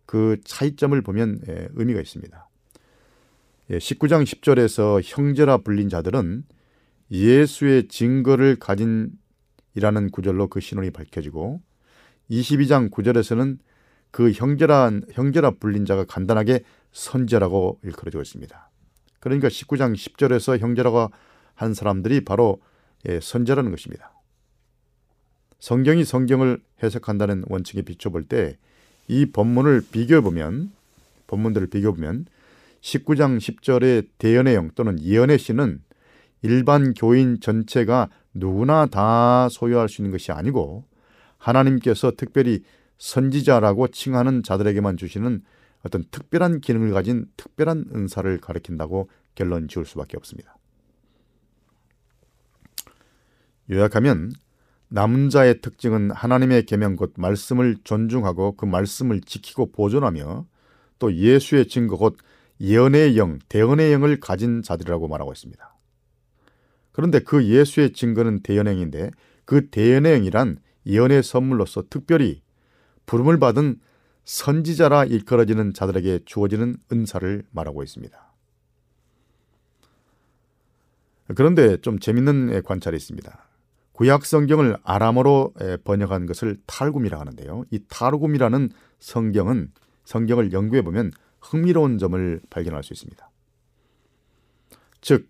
그 차이점을 보면 의미가 있습니다. 19장 예, 10절에서 형제라 불린 자들은 예수의 증거를 가진 이라는 구절로 그 신원이 밝혀지고 22장 9절에서는 그 형제라 형제라 불린 자가 간단하게 선제라고 일컬어지고 있습니다. 그러니까 19장 10절에서 형제라고 한 사람들이 바로 예, 선제라는 것입니다. 성경이 성경을 해석한다는 원칙에 비춰볼 때 이 본문을 비교해 보면 본문들을 비교해 보면 19장 10절의 대연의 영 또는 예언의 씨는 일반 교인 전체가 누구나 다 소유할 수 있는 것이 아니고 하나님께서 특별히 선지자라고 칭하는 자들에게만 주시는 어떤 특별한 기능을 가진 특별한 은사를 가리킨다고 결론 지을 수밖에 없습니다. 요약하면 남은 자의 특징은 하나님의 계명 곧 말씀을 존중하고 그 말씀을 지키고 보존하며 또 예수의 증거 곧 예언의 영, 대언의 영을 가진 자들이라고 말하고 있습니다. 그런데 그 예수의 증거는 대언의 영인데 그 대언의 영이란 예언의 선물로서 특별히 부름을 받은 선지자라 일컬어지는 자들에게 주어지는 은사를 말하고 있습니다. 그런데 좀 재밌는 관찰이 있습니다. 구약 성경을 아람어로 번역한 것을 탈굼이라 하는데요. 이 탈굼이라는 성경은 성경을 연구해 보면 흥미로운 점을 발견할 수 있습니다. 즉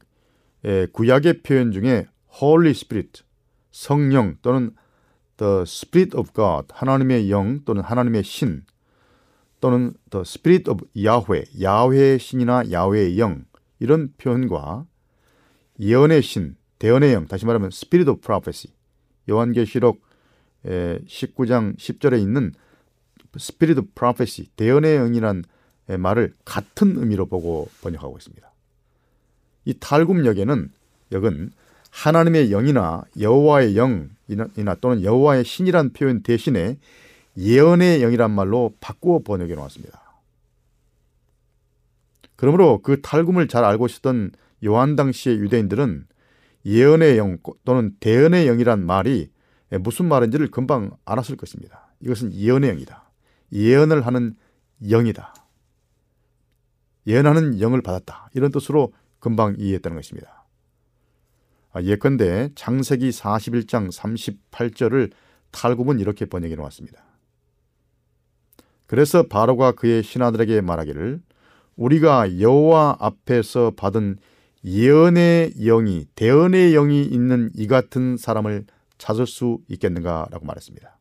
구약의 표현 중에 Holy Spirit 성령 또는 The Spirit of God 하나님의 영 또는 하나님의 신 또는 the spirit of 야훼, 야훼의 신이나 야훼의 영 이런 표현과 예언의 신, 대언의 영, 다시 말하면 spirit of prophecy. 요한계시록 19장 10절에 있는 spirit of prophecy, 대언의 영이란 말을 같은 의미로 보고 번역하고 있습니다. 이 탈굼역에는 역은 하나님의 영이나 여호와의 영이나 또는 여호와의 신이란 표현 대신에 예언의 영이란 말로 바꾸어 번역해 놓았습니다. 그러므로 그 탈굼을 잘 알고 있었던 요한 당시의 유대인들은 예언의 영 또는 대언의 영이란 말이 무슨 말인지를 금방 알았을 것입니다. 이것은 예언의 영이다. 예언을 하는 영이다. 예언하는 영을 받았다. 이런 뜻으로 금방 이해했다는 것입니다. 아, 예컨대 창세기 41장 38절을 탈굽은 이렇게 번역해 놓았습니다. 그래서 바로가 그의 신하들에게 말하기를 우리가 여호와 앞에서 받은 예언의 영이 대언의 영이 있는 이 같은 사람을 찾을 수 있겠는가라고 말했습니다.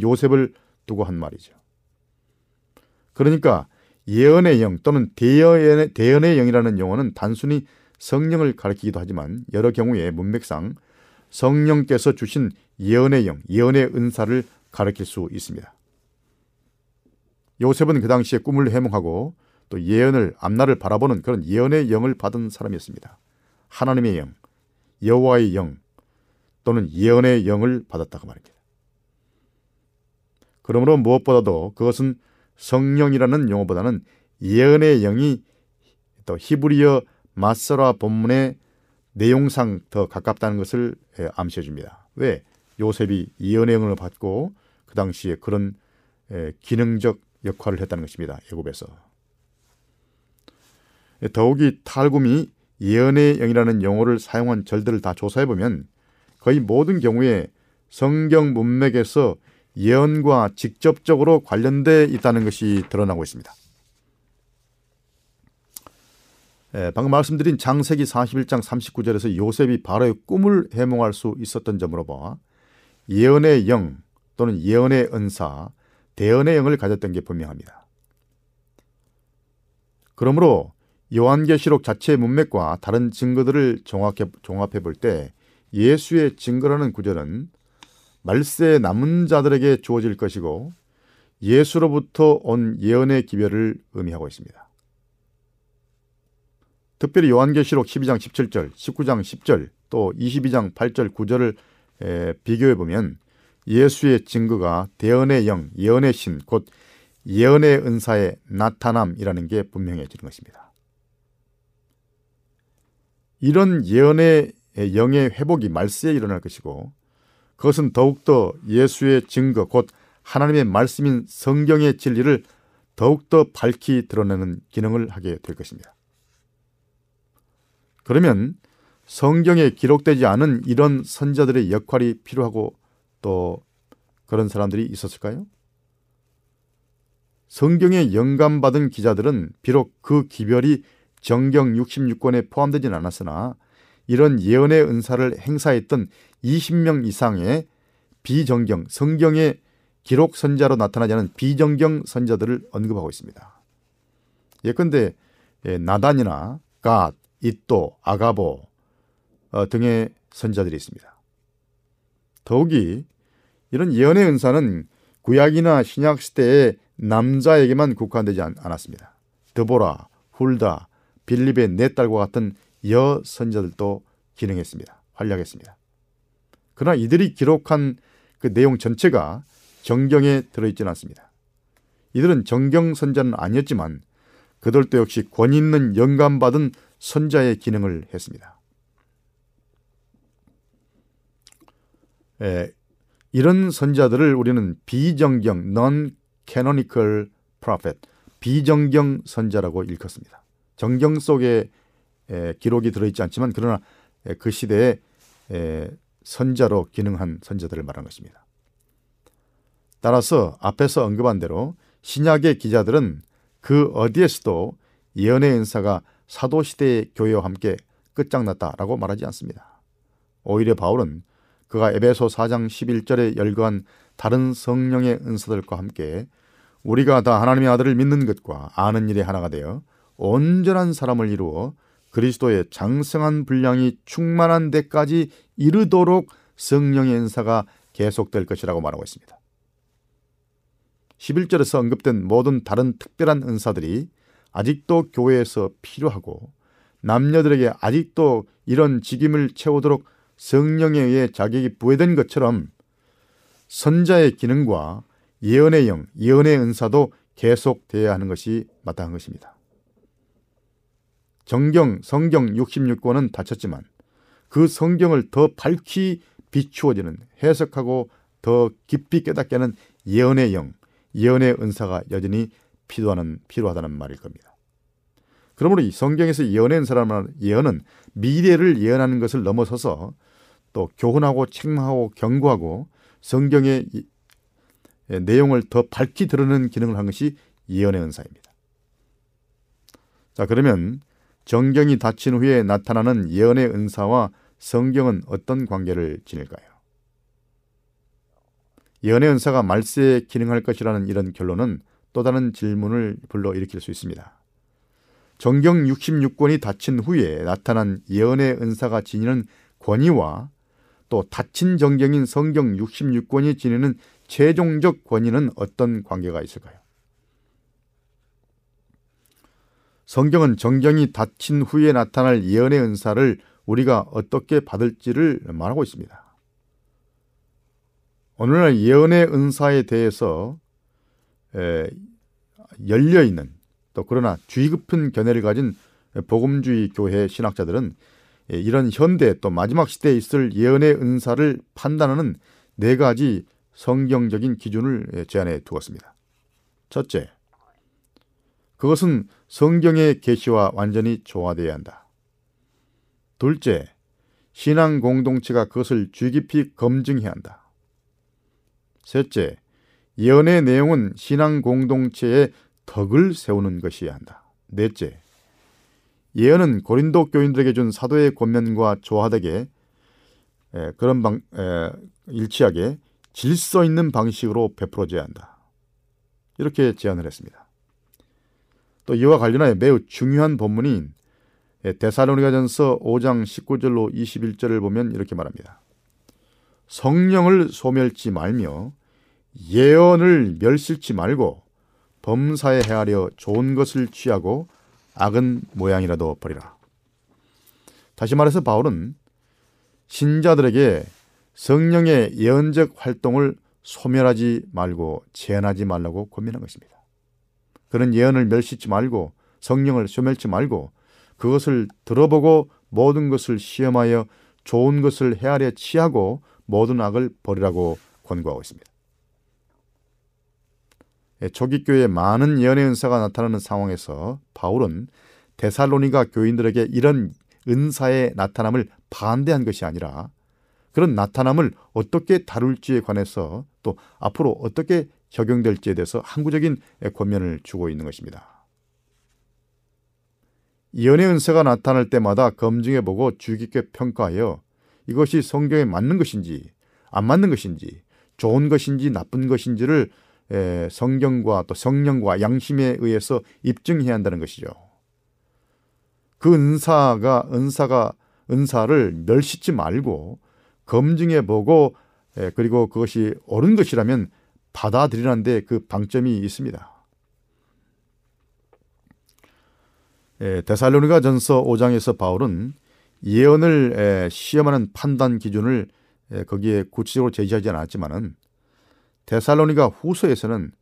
요셉을 두고 한 말이죠. 그러니까 예언의 영 또는 대언의, 대언의 영이라는 용어는 단순히 성령을 가리키기도 하지만 여러 경우에 문맥상 성령께서 주신 예언의 영, 예언의 은사를 가리킬 수 있습니다. 요셉은 그 당시에 꿈을 해몽하고 또 예언을 앞날을 바라보는 그런 예언의 영을 받은 사람이었습니다. 하나님의 영, 여호와의 영 또는 예언의 영을 받았다고 말입니다. 그러므로 무엇보다도 그것은 성령이라는 용어보다는 예언의 영이 또 히브리어 마서라 본문의 내용상 더 가깝다는 것을 암시해 줍니다. 왜? 요셉이 예언의 영을 받고 그 당시에 그런 기능적 역할을 했다는 것입니다. 애굽에서. 더욱이 탈굼이 예언의 영이라는 용어를 사용한 절들을 다 조사해 보면 거의 모든 경우에 성경 문맥에서 예언과 직접적으로 관련돼 있다는 것이 드러나고 있습니다. 예, 방금 말씀드린 장세기 41장 39절에서 요셉이 바로의 꿈을 해몽할 수 있었던 점으로 봐 예언의 영 또는 예언의 은사, 대언의 영을 가졌던 게 분명합니다. 그러므로 요한계시록 자체의 문맥과 다른 증거들을 종합해, 종합해 볼 때 예수의 증거라는 구절은 말세에 남은 자들에게 주어질 것이고 예수로부터 온 예언의 기별을 의미하고 있습니다. 특별히 요한계시록 12장 17절, 19장 10절, 또 22장 8절, 9절을 비교해 보면 예수의 증거가 대언의 영, 예언의 신, 곧 예언의 은사의 나타남이라는 게 분명해지는 것입니다. 이런 예언의 영의 회복이 말세에 일어날 것이고 그것은 더욱더 예수의 증거, 곧 하나님의 말씀인 성경의 진리를 더욱더 밝히 드러내는 기능을 하게 될 것입니다. 그러면 성경에 기록되지 않은 이런 선자들의 역할이 필요하고 또 그런 사람들이 있었을까요? 성경에 영감받은 기자들은 비록 그 기별이 정경 66권에 포함되진 않았으나 이런 예언의 은사를 행사했던 20명 이상의 비정경, 성경의 기록 선자로 나타나지 않은 비정경 선자들을 언급하고 있습니다. 예컨대 예, 나단이나 갓, 이또, 아가보 어, 등의 선자들이 있습니다. 더욱이 이런 예언의 은사는 구약이나 신약 시대의 남자에게만 국한되지 않았습니다. 드보라, 훌다, 빌립의 네 딸과 같은 여 선자들도 기능했습니다. 활약했습니다. 그러나 이들이 기록한 그 내용 전체가 정경에 들어있지는 않습니다. 이들은 정경 선자는 아니었지만 그들도 역시 권위 있는 영감받은 선자의 기능을 했습니다. 에, 이런 선자들을 우리는 비정경, non-canonical prophet, 비정경 선자라고 일컫습니다. 정경 속에 에, 기록이 들어있지 않지만 그러나 에, 그 시대에 에, 선자로 기능한 선자들을 말한 것입니다. 따라서 앞에서 언급한 대로 신약의 기자들은 그 어디에서도 예언의 은사가 사도 시대의 교회와 함께 끝장났다라고 말하지 않습니다. 오히려 바울은 그가 에베소 4장 11절에 열거한 다른 성령의 은사들과 함께 우리가 다 하나님의 아들을 믿는 것과 아는 일에 하나가 되어 온전한 사람을 이루어 그리스도의 장성한 분량이 충만한 데까지 이르도록 성령의 은사가 계속될 것이라고 말하고 있습니다. 11절에서 언급된 모든 다른 특별한 은사들이 아직도 교회에서 필요하고 남녀들에게 아직도 이런 직임을 채우도록 성령에 의해 자격이 부여된 것처럼 선자의 기능과 예언의 영, 예언의 은사도 계속되어야 하는 것이 마땅한 것입니다. 정경, 성경 66권은 닫혔지만 그 성경을 더 밝히 비추어지는 해석하고 더 깊이 깨닫게 하는 예언의 영, 예언의 은사가 여전히 필요하는, 필요하다는 말일 겁니다. 그러므로 이 성경에서 예언의 은사라는 예언은 미래를 예언하는 것을 넘어서서 또 교훈하고 책망하고 경고하고 성경의 내용을 더 밝히 드러내는 기능을 한 것이 예언의 은사입니다. 자, 그러면 정경이 닫힌 후에 나타나는 예언의 은사와 성경은 어떤 관계를 지닐까요? 예언의 은사가 말세에 기능할 것이라는 이런 결론은 또 다른 질문을 불러일으킬 수 있습니다. 정경 66권이 닫힌 후에 나타난 예언의 은사가 지니는 권위와 또 닫힌 정경인 성경 66권이 지니는 최종적 권위는 어떤 관계가 있을까요? 성경은 정경이 닫힌 후에 나타날 예언의 은사를 우리가 어떻게 받을지를 말하고 있습니다. 오늘날 예언의 은사에 대해서 열려 있는 또 그러나 주의 깊은 견해를 가진 복음주의 교회 신학자들은 이런 현대 또 마지막 시대에 있을 예언의 은사를 판단하는 네 가지 성경적인 기준을 제안해 두었습니다. 첫째, 그것은 성경의 계시와 완전히 조화되어야 한다. 둘째, 신앙 공동체가 그것을 주의 깊이 검증해야 한다. 셋째, 예언의 내용은 신앙 공동체의 덕을 세우는 것이어야 한다. 넷째, 예언은 고린도 교인들에게 준 사도의 권면과 조화되게 에, 그런 방 에, 일치하게 질서 있는 방식으로 베풀어져야 한다. 이렇게 제안을 했습니다. 또 이와 관련하여 매우 중요한 본문인 데살로니가전서 5장 19절로 21절을 보면 이렇게 말합니다. 성령을 소멸치 말며 예언을 멸실치 말고 범사에 헤아려 좋은 것을 취하고 악은 모양이라도 버리라. 다시 말해서 바울은 신자들에게 성령의 예언적 활동을 소멸하지 말고 제한하지 말라고 권면한 것입니다. 그런 예언을 멸시치 말고 성령을 소멸치 말고 그것을 들어보고 모든 것을 시험하여 좋은 것을 헤아려 취하고 모든 악을 버리라고 권고하고 있습니다. 예, 초기 교회에 많은 예언의 은사가 나타나는 상황에서 바울은 데살로니가 교인들에게 이런 은사의 나타남을 반대한 것이 아니라 그런 나타남을 어떻게 다룰지에 관해서 또 앞으로 어떻게 적용될지에 대해서 항구적인 권면을 주고 있는 것입니다. 예언의 은사가 나타날 때마다 검증해보고 주의 깊게 평가하여 이것이 성경에 맞는 것인지 안 맞는 것인지 좋은 것인지 나쁜 것인지를 성경과 또 성령과 양심에 의해서 입증해야 한다는 것이죠. 그 은사가 은사가 은사를 멸시지 말고 검증해 보고 그리고 그것이 옳은 것이라면 받아들이는데 그 방점이 있습니다. 데살로니가 전서 5장에서 바울은 예언을 시험하는 판단 기준을 거기에 구체적으로 제시하지 않았지만은 데살로니가 후서에서는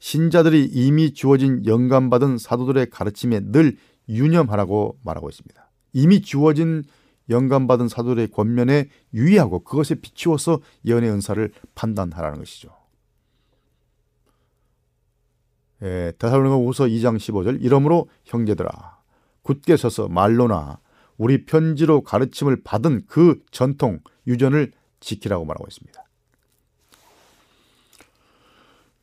신자들이 이미 주어진 영감받은 사도들의 가르침에 늘 유념하라고 말하고 있습니다. 이미 주어진 영감받은 사도들의 권면에 유의하고 그것에 비추어서 예언의 은사를 판단하라는 것이죠. 예, 데살로니가 후서 2장 15절 이러므로 형제들아 굳게 서서 말로나 우리 편지로 가르침을 받은 그 전통 유전을 지키라고 말하고 있습니다.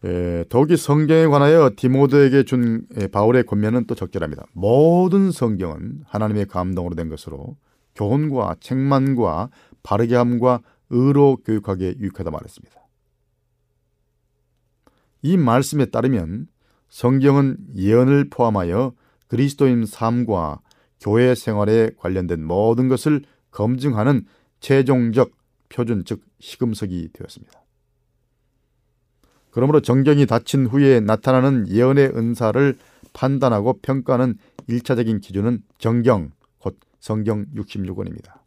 예, 더욱이 성경에 관하여 디모드에게 준 예, 바울의 권면은 또 적절합니다. 모든 성경은 하나님의 감동으로 된 것으로 교훈과 책만과 바르게 함과 의로 교육하기에 유익하다 말했습니다. 이 말씀에 따르면 성경은 예언을 포함하여 그리스도인 삶과 교회 생활에 관련된 모든 것을 검증하는 최종적 표준 즉 시금석이 되었습니다. 그러므로 정경이 닫힌 후에 나타나는 예언의 은사를 판단하고 평가하는 일차적인 기준은 정경, 곧 성경 66권입니다.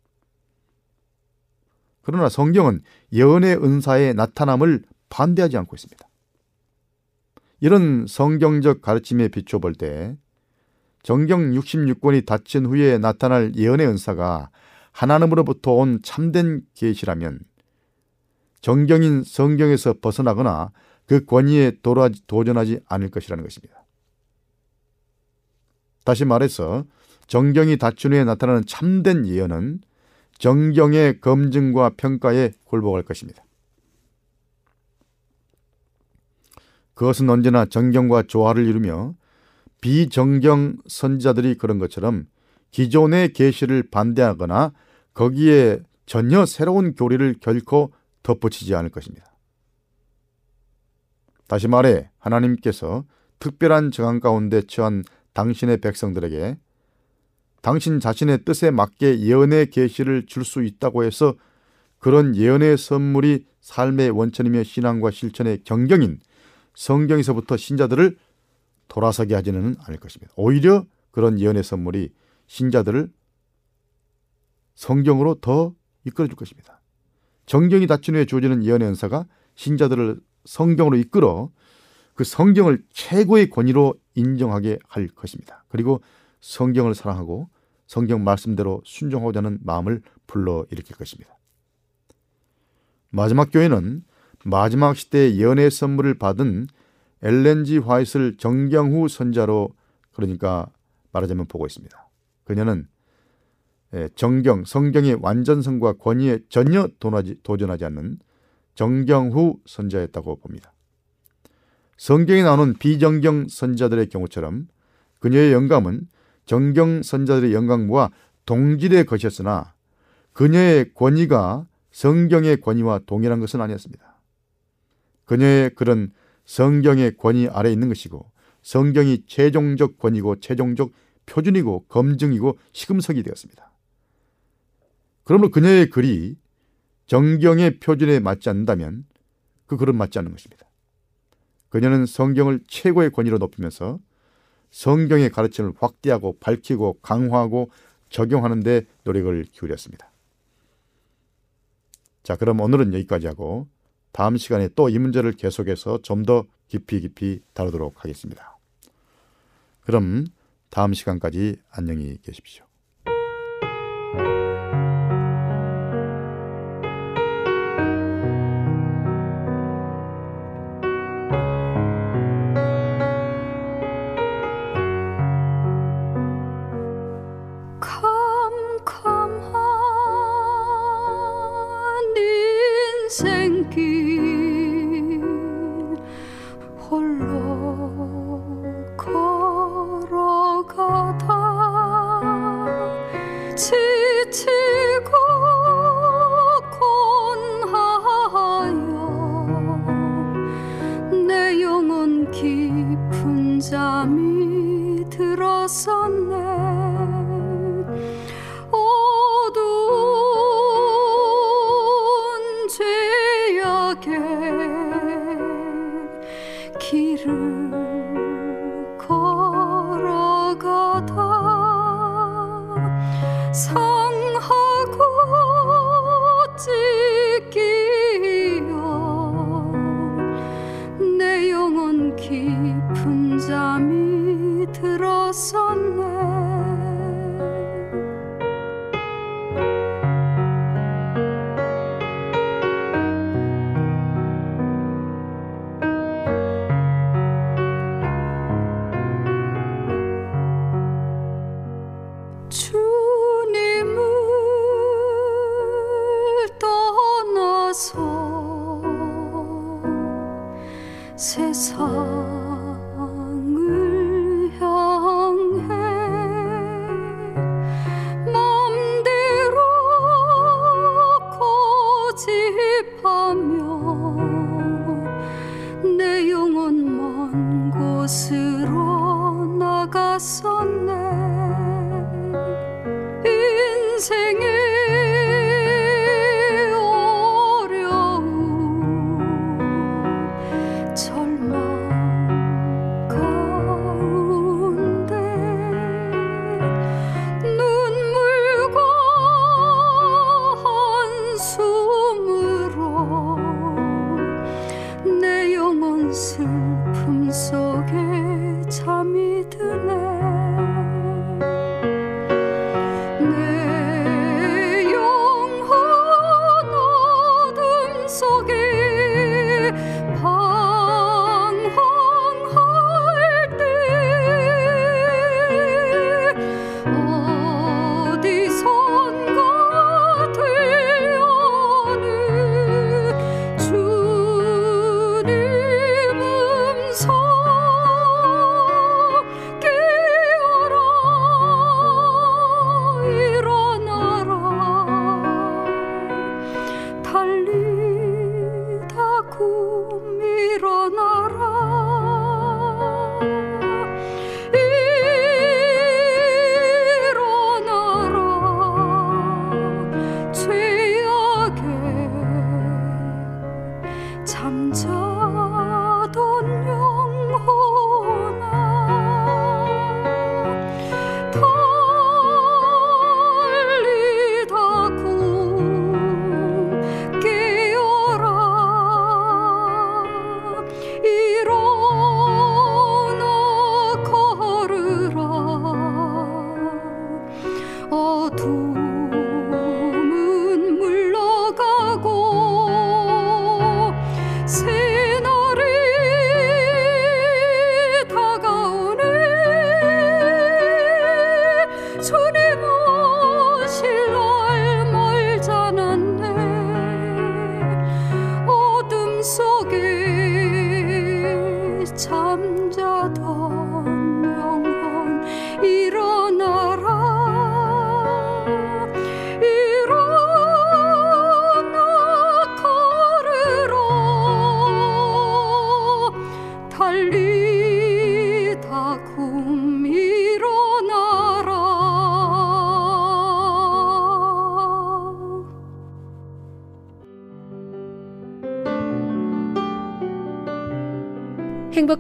그러나 성경은 예언의 은사의 나타남을 반대하지 않고 있습니다. 이런 성경적 가르침에 비춰 볼 때 정경 66권이 닫힌 후에 나타날 예언의 은사가 하나님으로부터 온 참된 계시라면 정경인 성경에서 벗어나거나 그 권위에 도전하지 않을 것이라는 것입니다. 다시 말해서 정경이 닫힌 후에 나타나는 참된 예언은 정경의 검증과 평가에 굴복할 것입니다. 그것은 언제나 정경과 조화를 이루며 비정경 선자들이 그런 것처럼 기존의 계시를 반대하거나 거기에 전혀 새로운 교리를 결코 덧붙이지 않을 것입니다. 다시 말해 하나님께서 특별한 정황 가운데 처한 당신의 백성들에게 당신 자신의 뜻에 맞게 예언의 계시를 줄 수 있다고 해서 그런 예언의 선물이 삶의 원천이며 신앙과 실천의 경경인 성경에서부터 신자들을 돌아서게 하지는 않을 것입니다. 오히려 그런 예언의 선물이 신자들을 성경으로 더 이끌어 줄 것입니다. 정경이 닫힌 후에 주어지는 예언의 은사가 신자들을 성경으로 이끌어 그 성경을 최고의 권위로 인정하게 할 것입니다. 그리고 성경을 사랑하고 성경 말씀대로 순종하고자 하는 마음을 불러 일으킬 것입니다. 마지막 교회는 마지막 시대의 예언의 선물을 받은 엘렌지 화이트를 정경 후 선자로 그러니까 말하자면 보고 있습니다. 그녀는 예, 정경, 성경의 완전성과 권위에 전혀 도전하지 않는 정경 후 선자였다고 봅니다. 성경에 나오는 비정경 선자들의 경우처럼 그녀의 영감은 정경 선자들의 영광과 동질의 것이었으나 그녀의 권위가 성경의 권위와 동일한 것은 아니었습니다. 그녀의 그런 성경의 권위 아래 있는 것이고 성경이 최종적 권위고 최종적 표준이고 검증이고 시금석이 되었습니다. 그러므로 그녀의 글이 정경의 표준에 맞지 않는다면 그 글은 맞지 않는 것입니다. 그녀는 성경을 최고의 권위로 높이면서 성경의 가르침을 확대하고 밝히고 강화하고 적용하는 데 노력을 기울였습니다. 자, 그럼 오늘은 여기까지 하고 다음 시간에 또 이 문제를 계속해서 좀 더 깊이 깊이 다루도록 하겠습니다. 그럼 다음 시간까지 안녕히 계십시오. 슬